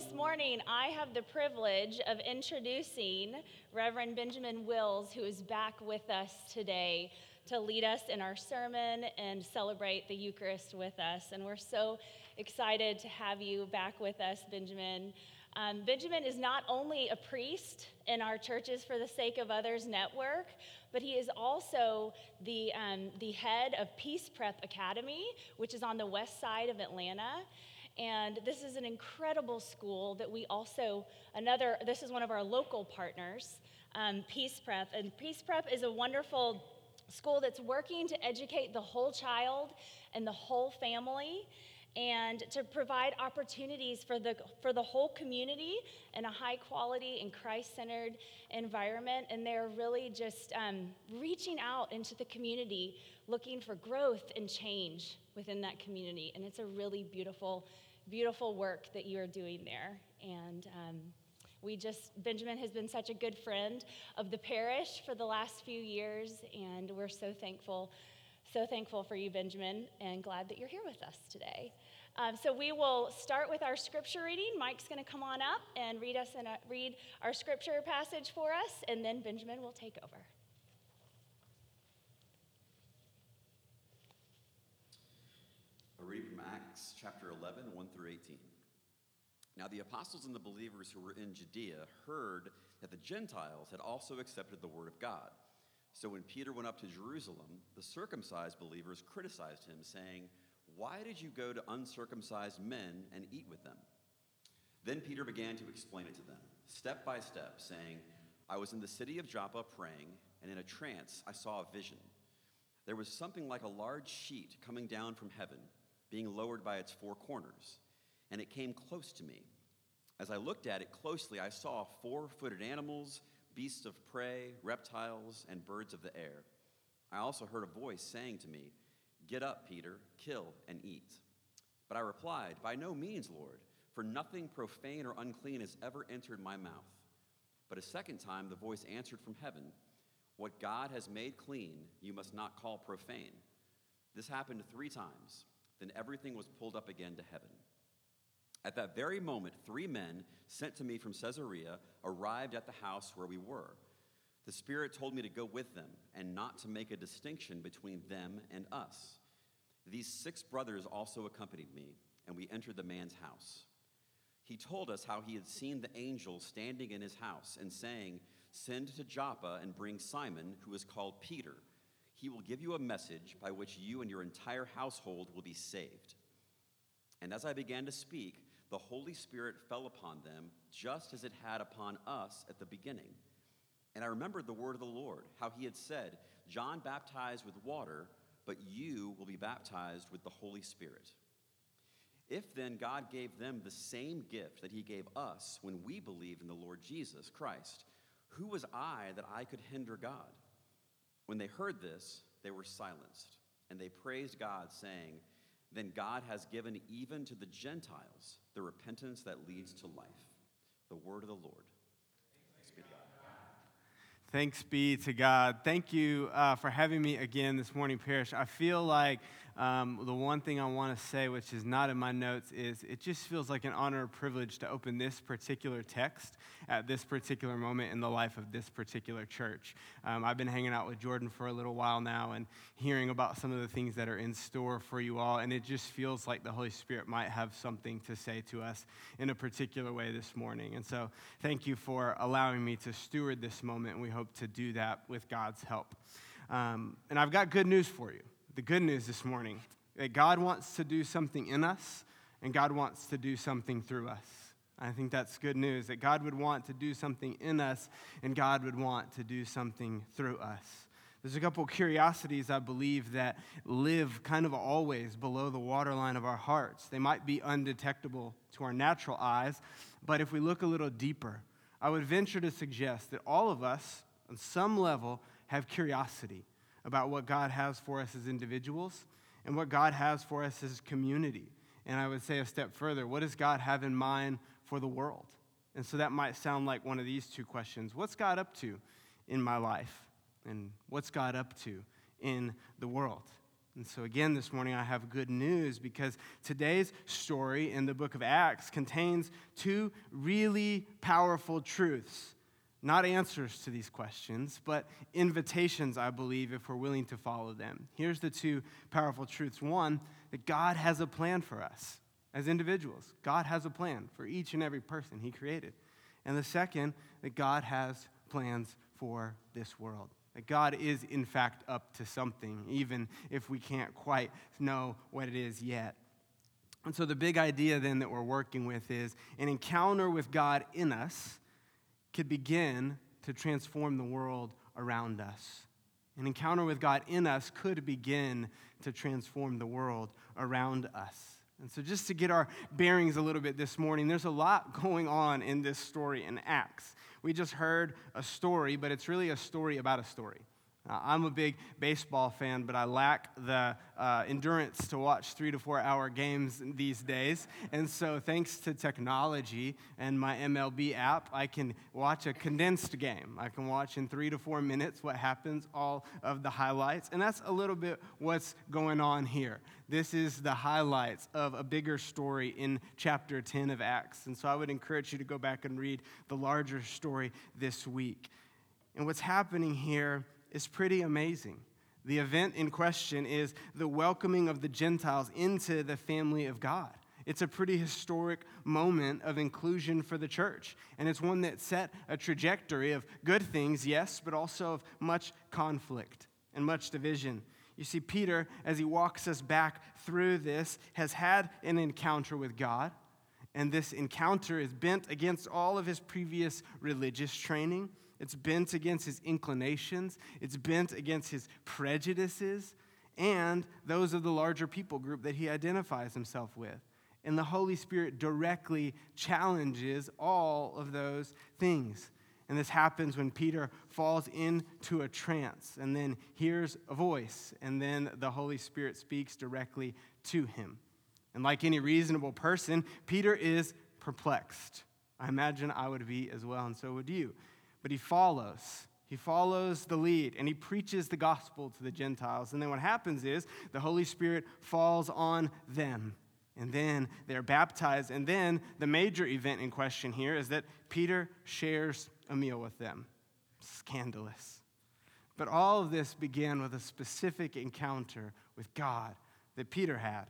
this morning I have the privilege of introducing Reverend Benjamin Wills, who is back with us today to lead us in our sermon and celebrate the Eucharist with us. And we're so excited to have you back with us, Benjamin. Um, Benjamin is not only a priest in our Churches for the Sake of Others network, but he is also the, um, the head of Peace Prep Academy, which is on the west side of Atlanta. And this is an incredible school that we also, another, this is one of our local partners, um, Peace Prep. And Peace Prep is a wonderful school that's working to educate the whole child and the whole family and to provide opportunities for the, for the whole community in a high quality and Christ centered environment. And they're really just um, reaching out into the community, looking for growth and change within that community. And it's a really beautiful, beautiful work that you are doing there. And um, we just, Benjamin has been such a good friend of the parish for the last few years, and we're so thankful, so thankful for you, Benjamin, and glad that you're here with us today. Um, so we will start with our scripture reading. Mike's going to come on up and read us and read our scripture passage for us, and then Benjamin will take over. A reading from Acts chapter 11, 1 through 18. Now the apostles and the believers who were in Judea heard that the Gentiles had also accepted the word of God. So when Peter went up to Jerusalem, the circumcised believers criticized him, saying, Why did you go to uncircumcised men and eat with them? Then Peter began to explain it to them, step by step, saying, I was in the city of Joppa praying, and in a trance I saw a vision. There was something like a large sheet coming down from heaven being lowered by its four corners, and it came close to me. As I looked at it closely, I saw four footed animals, beasts of prey, reptiles, and birds of the air. I also heard a voice saying to me, Get up, Peter, kill and eat. But I replied, By no means, Lord, for nothing profane or unclean has ever entered my mouth. But a second time the voice answered from heaven, What God has made clean, you must not call profane. This happened three times. Then everything was pulled up again to heaven. At that very moment, three men sent to me from Caesarea arrived at the house where we were. The Spirit told me to go with them and not to make a distinction between them and us. These six brothers also accompanied me, and we entered the man's house. He told us how he had seen the angel standing in his house and saying, Send to Joppa and bring Simon, who is called Peter he will give you a message by which you and your entire household will be saved. And as I began to speak, the Holy Spirit fell upon them just as it had upon us at the beginning. And I remembered the word of the Lord, how he had said, John baptized with water, but you will be baptized with the Holy Spirit. If then God gave them the same gift that he gave us when we believed in the Lord Jesus Christ, who was I that I could hinder God? When they heard this, they were silenced, and they praised God, saying, Then God has given even to the Gentiles the repentance that leads to life. The word of the Lord. Thanks be to God. Thanks be to God. Thank you uh, for having me again this morning, Parish. I feel like um, the one thing I want to say, which is not in my notes, is it just feels like an honor and privilege to open this particular text at this particular moment in the life of this particular church. Um, I've been hanging out with Jordan for a little while now and hearing about some of the things that are in store for you all, and it just feels like the Holy Spirit might have something to say to us in a particular way this morning. And so, thank you for allowing me to steward this moment, and we hope to do that with God's help. Um, and I've got good news for you the good news this morning that God wants to do something in us and God wants to do something through us. I think that's good news that God would want to do something in us and God would want to do something through us. There's a couple curiosities I believe that live kind of always below the waterline of our hearts. They might be undetectable to our natural eyes, but if we look a little deeper, I would venture to suggest that all of us, on some level, have curiosity about what God has for us as individuals and what God has for us as community. And I would say a step further what does God have in mind for the world? And so that might sound like one of these two questions What's God up to in my life? And what's God up to in the world? And so, again, this morning I have good news because today's story in the book of Acts contains two really powerful truths. Not answers to these questions, but invitations, I believe, if we're willing to follow them. Here's the two powerful truths. One, that God has a plan for us as individuals. God has a plan for each and every person He created. And the second, that God has plans for this world. That God is, in fact, up to something, even if we can't quite know what it is yet. And so, the big idea then that we're working with is an encounter with God in us could begin to transform the world around us. An encounter with God in us could begin to transform the world around us. And so, just to get our bearings a little bit this morning, there's a lot going on in this story in Acts. We just heard a story, but it's really a story about a story. Uh, I'm a big baseball fan, but I lack the uh, endurance to watch three to four hour games these days. And so, thanks to technology and my MLB app, I can watch a condensed game. I can watch in three to four minutes what happens, all of the highlights. And that's a little bit what's going on here. This is the highlights of a bigger story in chapter 10 of Acts. And so, I would encourage you to go back and read the larger story this week. And what's happening here is pretty amazing. The event in question is the welcoming of the Gentiles into the family of God. It's a pretty historic moment of inclusion for the church. And it's one that set a trajectory of good things, yes, but also of much conflict and much division. You see, Peter, as he walks us back through this, has had an encounter with God. And this encounter is bent against all of his previous religious training. It's bent against his inclinations, it's bent against his prejudices, and those of the larger people group that he identifies himself with. And the Holy Spirit directly challenges all of those things. And this happens when Peter falls into a trance and then hears a voice, and then the Holy Spirit speaks directly to him. And like any reasonable person, Peter is perplexed. I imagine I would be as well, and so would you but he follows. He follows the lead and he preaches the gospel to the Gentiles. And then what happens is the Holy Spirit falls on them. And then they're baptized. And then the major event in question here is that Peter shares a meal with them. Scandalous. But all of this began with a specific encounter with God that Peter had.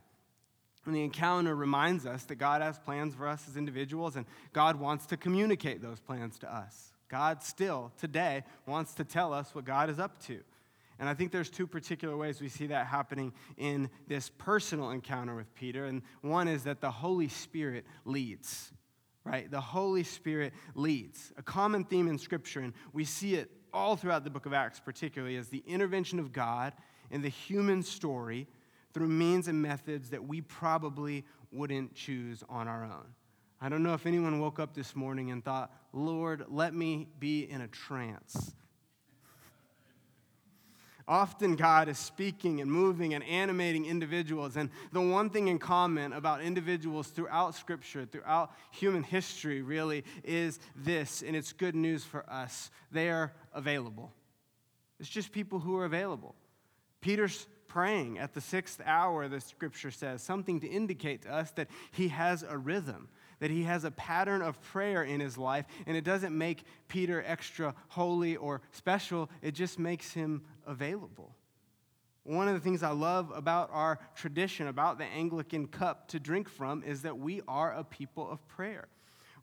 And the encounter reminds us that God has plans for us as individuals, and God wants to communicate those plans to us. God still today wants to tell us what God is up to. And I think there's two particular ways we see that happening in this personal encounter with Peter. And one is that the Holy Spirit leads, right? The Holy Spirit leads. A common theme in Scripture, and we see it all throughout the book of Acts, particularly, is the intervention of God in the human story through means and methods that we probably wouldn't choose on our own. I don't know if anyone woke up this morning and thought, Lord, let me be in a trance. Often, God is speaking and moving and animating individuals. And the one thing in common about individuals throughout Scripture, throughout human history, really, is this, and it's good news for us they are available. It's just people who are available. Peter's praying at the sixth hour, the Scripture says, something to indicate to us that he has a rhythm that he has a pattern of prayer in his life, and it doesn't make Peter extra holy or special, it just makes him available. One of the things I love about our tradition, about the Anglican cup to drink from, is that we are a people of prayer.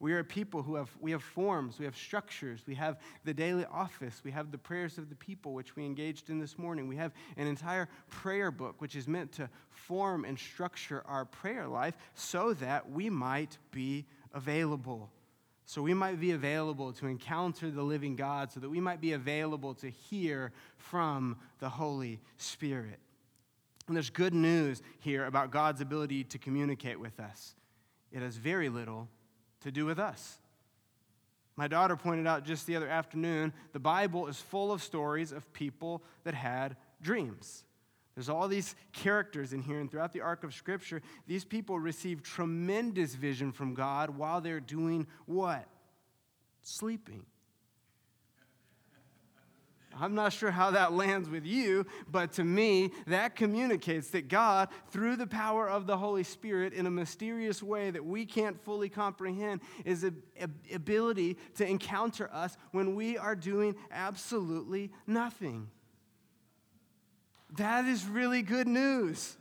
We are a people who have, we have forms, we have structures, we have the daily office, we have the prayers of the people, which we engaged in this morning. We have an entire prayer book, which is meant to form and structure our prayer life so that we might be available. So we might be available to encounter the living God, so that we might be available to hear from the Holy Spirit. And there's good news here about God's ability to communicate with us. It has very little to do with us. My daughter pointed out just the other afternoon the Bible is full of stories of people that had dreams. There's all these characters in here, and throughout the arc of Scripture, these people receive tremendous vision from God while they're doing what? Sleeping. I'm not sure how that lands with you, but to me, that communicates that God, through the power of the Holy Spirit, in a mysterious way that we can't fully comprehend, is a, a ability to encounter us when we are doing absolutely nothing. That is really good news.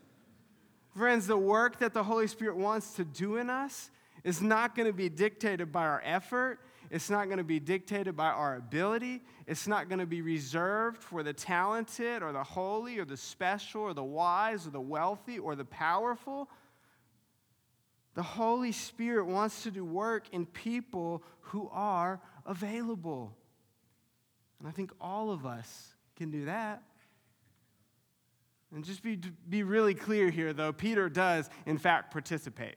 Friends, the work that the Holy Spirit wants to do in us is not going to be dictated by our effort. It's not going to be dictated by our ability. It's not going to be reserved for the talented or the holy or the special or the wise or the wealthy or the powerful. The Holy Spirit wants to do work in people who are available. And I think all of us can do that. And just be, be really clear here, though, Peter does, in fact, participate.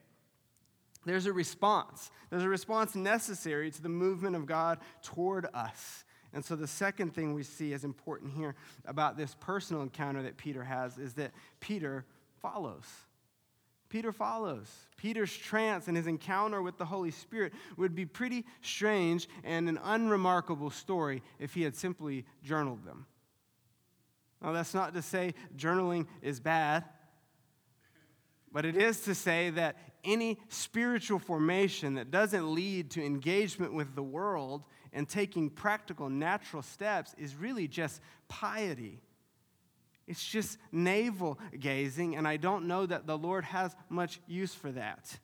There's a response. There's a response necessary to the movement of God toward us. And so, the second thing we see as important here about this personal encounter that Peter has is that Peter follows. Peter follows. Peter's trance and his encounter with the Holy Spirit would be pretty strange and an unremarkable story if he had simply journaled them. Now, that's not to say journaling is bad, but it is to say that any spiritual formation that doesn't lead to engagement with the world and taking practical, natural steps is really just piety. It's just navel gazing, and I don't know that the Lord has much use for that.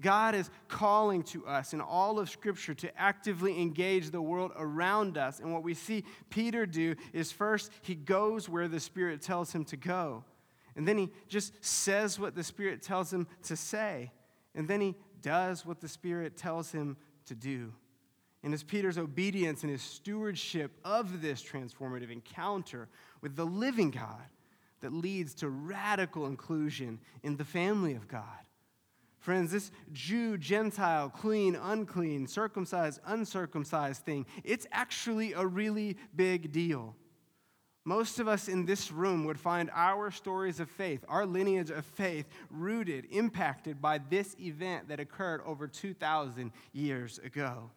God is calling to us in all of Scripture to actively engage the world around us. And what we see Peter do is first, he goes where the Spirit tells him to go. And then he just says what the Spirit tells him to say. And then he does what the Spirit tells him to do. And it's Peter's obedience and his stewardship of this transformative encounter with the living God that leads to radical inclusion in the family of God. Friends, this Jew, Gentile, clean, unclean, circumcised, uncircumcised thing, it's actually a really big deal. Most of us in this room would find our stories of faith, our lineage of faith, rooted, impacted by this event that occurred over 2,000 years ago.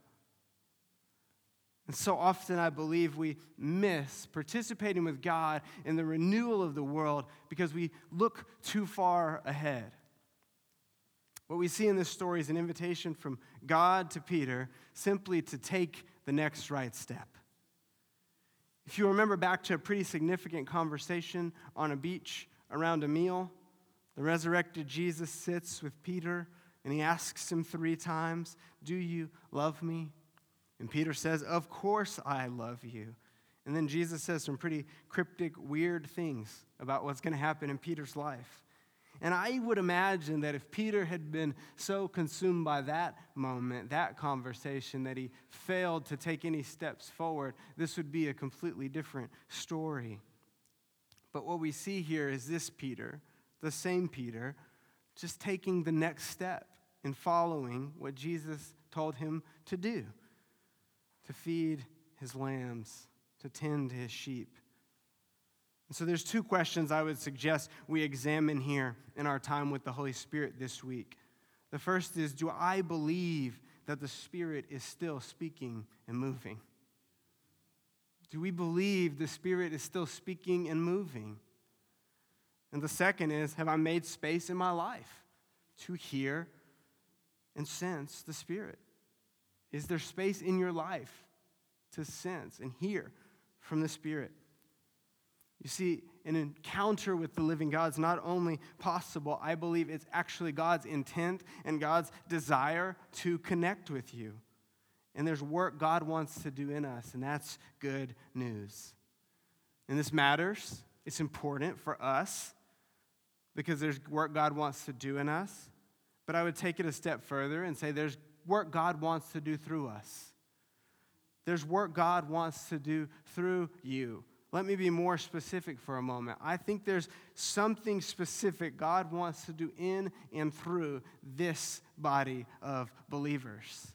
And so often I believe we miss participating with God in the renewal of the world because we look too far ahead. What we see in this story is an invitation from God to Peter simply to take the next right step. If you remember back to a pretty significant conversation on a beach around a meal, the resurrected Jesus sits with Peter and he asks him three times, Do you love me? And Peter says, Of course I love you. And then Jesus says some pretty cryptic, weird things about what's going to happen in Peter's life. And I would imagine that if Peter had been so consumed by that moment, that conversation, that he failed to take any steps forward, this would be a completely different story. But what we see here is this Peter, the same Peter, just taking the next step in following what Jesus told him to do to feed his lambs, to tend his sheep. And so there's two questions I would suggest we examine here in our time with the Holy Spirit this week. The first is Do I believe that the Spirit is still speaking and moving? Do we believe the Spirit is still speaking and moving? And the second is Have I made space in my life to hear and sense the Spirit? Is there space in your life to sense and hear from the Spirit? You see, an encounter with the living God is not only possible, I believe it's actually God's intent and God's desire to connect with you. And there's work God wants to do in us, and that's good news. And this matters. It's important for us because there's work God wants to do in us. But I would take it a step further and say there's work God wants to do through us. There's work God wants to do through you. Let me be more specific for a moment. I think there's something specific God wants to do in and through this body of believers.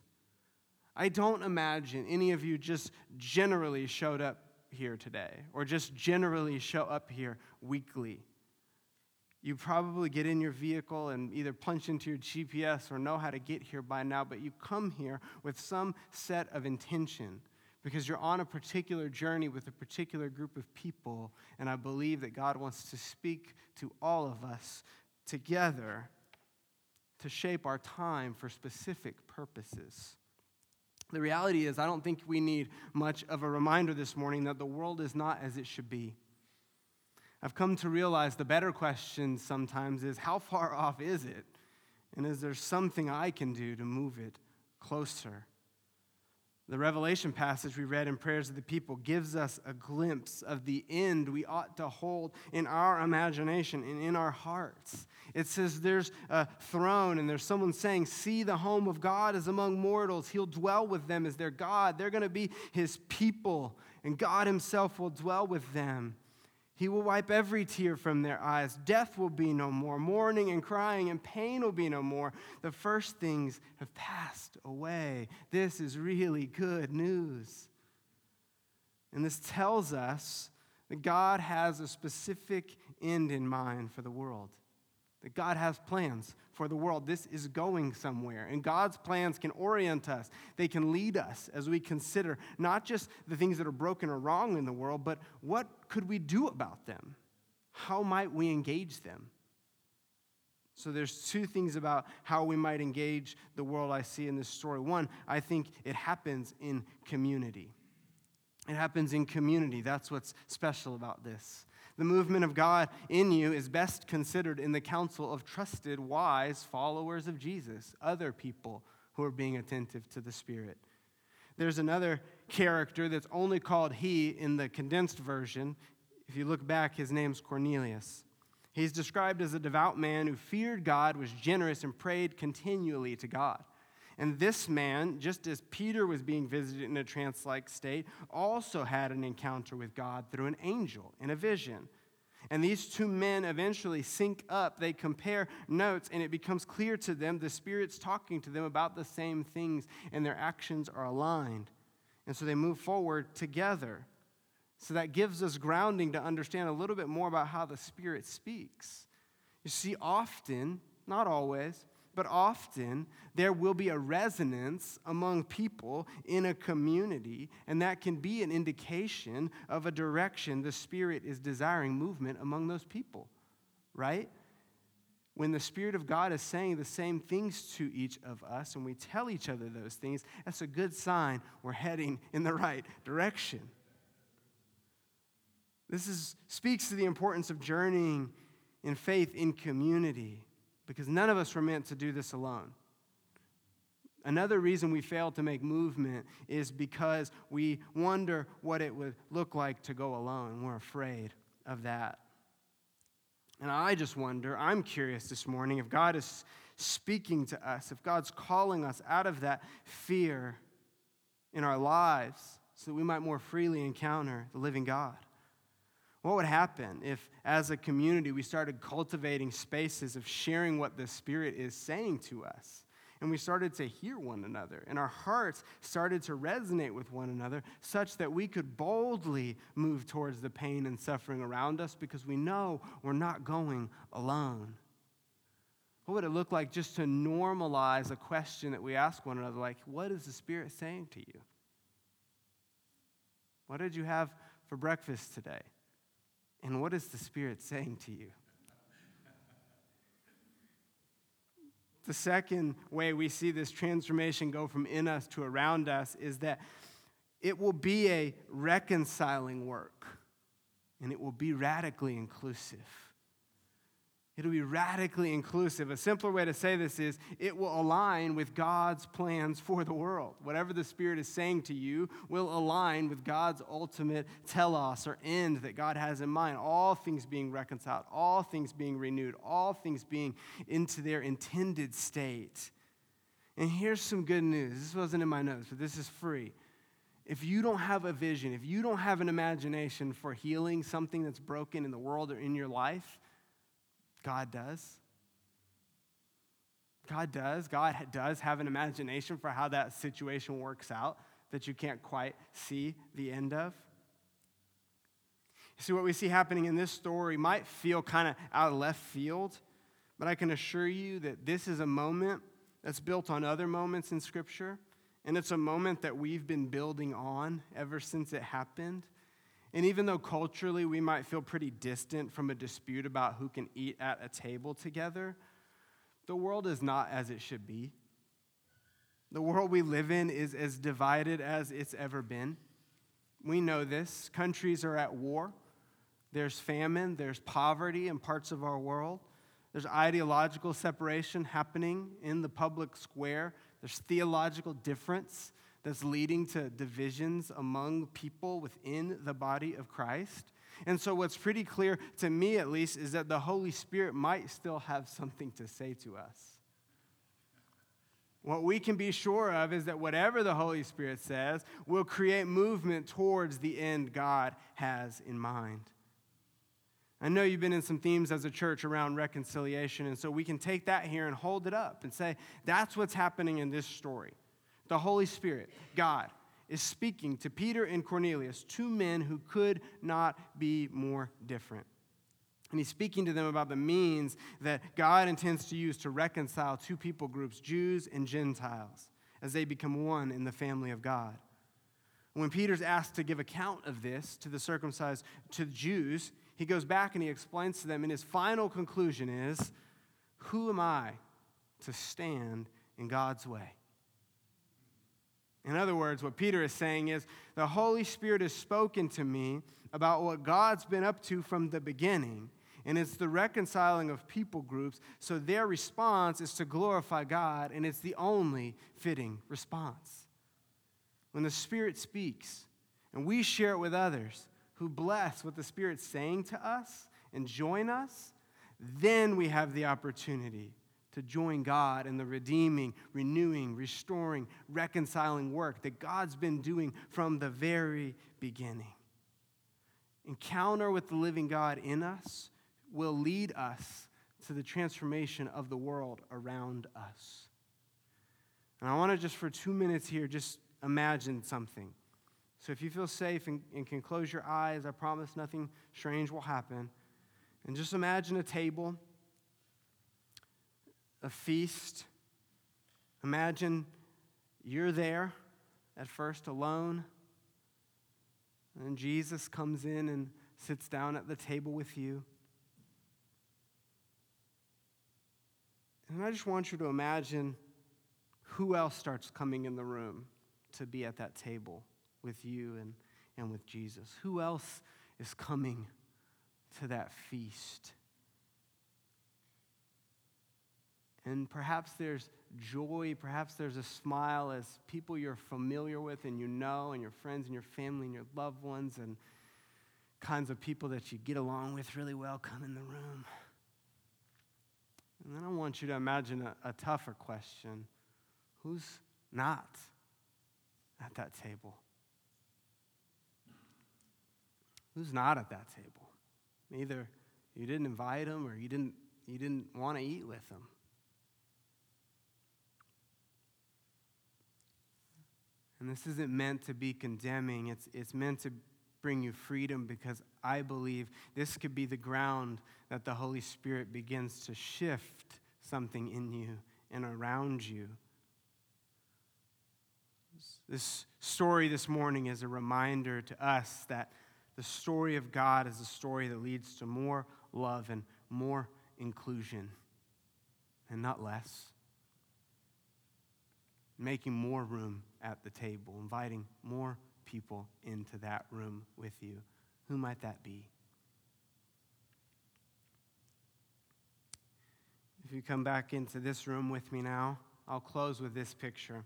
I don't imagine any of you just generally showed up here today or just generally show up here weekly. You probably get in your vehicle and either punch into your GPS or know how to get here by now, but you come here with some set of intention because you're on a particular journey with a particular group of people. And I believe that God wants to speak to all of us together to shape our time for specific purposes. The reality is, I don't think we need much of a reminder this morning that the world is not as it should be. I've come to realize the better question sometimes is how far off is it? And is there something I can do to move it closer? The Revelation passage we read in Prayers of the People gives us a glimpse of the end we ought to hold in our imagination and in our hearts. It says there's a throne and there's someone saying, See, the home of God is among mortals. He'll dwell with them as their God. They're going to be his people, and God himself will dwell with them. He will wipe every tear from their eyes. Death will be no more. Mourning and crying and pain will be no more. The first things have passed away. This is really good news. And this tells us that God has a specific end in mind for the world that God has plans for the world. This is going somewhere. And God's plans can orient us, they can lead us as we consider not just the things that are broken or wrong in the world, but what could we do about them? How might we engage them? So there's two things about how we might engage the world I see in this story. One, I think it happens in community. It happens in community. That's what's special about this. The movement of God in you is best considered in the council of trusted, wise followers of Jesus, other people who are being attentive to the Spirit. There's another character that's only called he in the condensed version. If you look back, his name's Cornelius. He's described as a devout man who feared God, was generous, and prayed continually to God. And this man, just as Peter was being visited in a trance like state, also had an encounter with God through an angel in a vision. And these two men eventually sync up. They compare notes, and it becomes clear to them the Spirit's talking to them about the same things, and their actions are aligned. And so they move forward together. So that gives us grounding to understand a little bit more about how the Spirit speaks. You see, often, not always, but often there will be a resonance among people in a community, and that can be an indication of a direction the Spirit is desiring movement among those people, right? When the Spirit of God is saying the same things to each of us and we tell each other those things, that's a good sign we're heading in the right direction. This is, speaks to the importance of journeying in faith in community because none of us were meant to do this alone. Another reason we fail to make movement is because we wonder what it would look like to go alone. We're afraid of that. And I just wonder, I'm curious this morning if God is speaking to us, if God's calling us out of that fear in our lives so that we might more freely encounter the living God. What would happen if, as a community, we started cultivating spaces of sharing what the Spirit is saying to us? And we started to hear one another, and our hearts started to resonate with one another, such that we could boldly move towards the pain and suffering around us because we know we're not going alone. What would it look like just to normalize a question that we ask one another, like, What is the Spirit saying to you? What did you have for breakfast today? And what is the Spirit saying to you? The second way we see this transformation go from in us to around us is that it will be a reconciling work and it will be radically inclusive. It'll be radically inclusive. A simpler way to say this is it will align with God's plans for the world. Whatever the Spirit is saying to you will align with God's ultimate telos or end that God has in mind. All things being reconciled, all things being renewed, all things being into their intended state. And here's some good news. This wasn't in my notes, but this is free. If you don't have a vision, if you don't have an imagination for healing something that's broken in the world or in your life, God does. God does. God does have an imagination for how that situation works out that you can't quite see the end of. See, what we see happening in this story might feel kind of out of left field, but I can assure you that this is a moment that's built on other moments in Scripture, and it's a moment that we've been building on ever since it happened. And even though culturally we might feel pretty distant from a dispute about who can eat at a table together, the world is not as it should be. The world we live in is as divided as it's ever been. We know this. Countries are at war. There's famine, there's poverty in parts of our world. There's ideological separation happening in the public square. There's theological difference that's leading to divisions among people within the body of Christ. And so, what's pretty clear to me, at least, is that the Holy Spirit might still have something to say to us. What we can be sure of is that whatever the Holy Spirit says will create movement towards the end God has in mind. I know you've been in some themes as a church around reconciliation, and so we can take that here and hold it up and say, that's what's happening in this story. The Holy Spirit, God, is speaking to Peter and Cornelius, two men who could not be more different. And he's speaking to them about the means that God intends to use to reconcile two people groups, Jews and Gentiles, as they become one in the family of God. When Peter's asked to give account of this to the circumcised, to the Jews, he goes back and he explains to them, and his final conclusion is Who am I to stand in God's way? In other words, what Peter is saying is the Holy Spirit has spoken to me about what God's been up to from the beginning, and it's the reconciling of people groups, so their response is to glorify God, and it's the only fitting response. When the Spirit speaks and we share it with others, who bless what the Spirit's saying to us and join us, then we have the opportunity to join God in the redeeming, renewing, restoring, reconciling work that God's been doing from the very beginning. Encounter with the living God in us will lead us to the transformation of the world around us. And I want to just for two minutes here just imagine something. So if you feel safe and, and, can close your eyes, I promise nothing strange will happen. And just imagine a table, a feast. Imagine you're there at first alone. And Jesus comes in and sits down at the table with you. And I just want you to imagine who else starts coming in the room to be at that table with you and, and with Jesus? Who else is coming to that feast? And perhaps there's joy, perhaps there's a smile as people you're familiar with and you know, and your friends and your family and your loved ones and kinds of people that you get along with really well come in the room. And then I want you to imagine a, a tougher question who's not at that table? who's not at that table. Either you didn't invite them or you didn't, you didn't want to eat with them. And this isn't meant to be condemning, it's, it's meant to bring you freedom because I believe this could be the ground that the Holy Spirit begins to shift something in you and around you. This story this morning is a reminder to us that the story of God is a story that leads to more love and more inclusion, and not less. Making more room at the table, inviting more people into that room with you. Who might that be? If you come back into this room with me now, I'll close with this picture.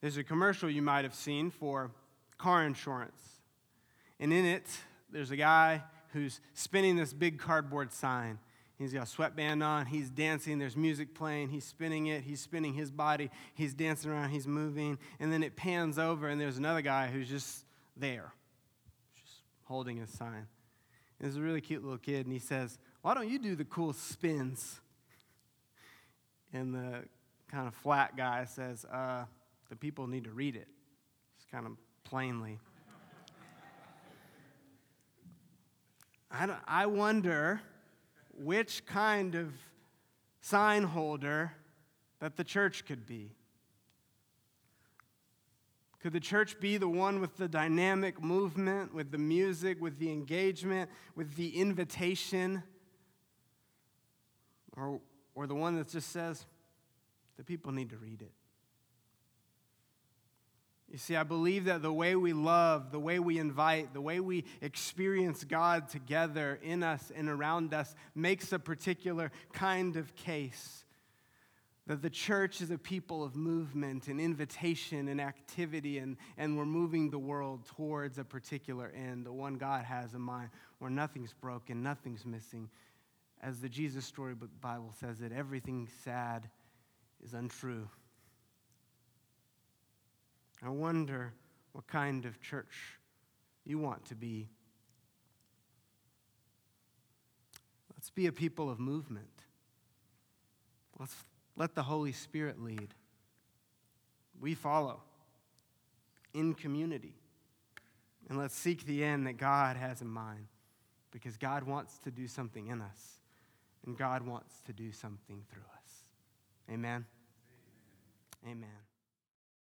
There's a commercial you might have seen for car insurance. And in it, there's a guy who's spinning this big cardboard sign. He's got a sweatband on. He's dancing. There's music playing. He's spinning it. He's spinning his body. He's dancing around. He's moving. And then it pans over, and there's another guy who's just there, just holding his sign. And there's a really cute little kid, and he says, Why don't you do the cool spins? And the kind of flat guy says, uh, The people need to read it. Just kind of plainly. I, I wonder which kind of sign holder that the church could be. Could the church be the one with the dynamic movement, with the music, with the engagement, with the invitation? Or, or the one that just says, the people need to read it? You see, I believe that the way we love, the way we invite, the way we experience God together in us and around us makes a particular kind of case that the church is a people of movement and invitation and activity, and, and we're moving the world towards a particular end, the one God has in mind, where nothing's broken, nothing's missing. As the Jesus Storybook Bible says it, everything sad is untrue. I wonder what kind of church you want to be. Let's be a people of movement. Let's let the Holy Spirit lead. We follow in community. And let's seek the end that God has in mind because God wants to do something in us and God wants to do something through us. Amen. Amen. Amen.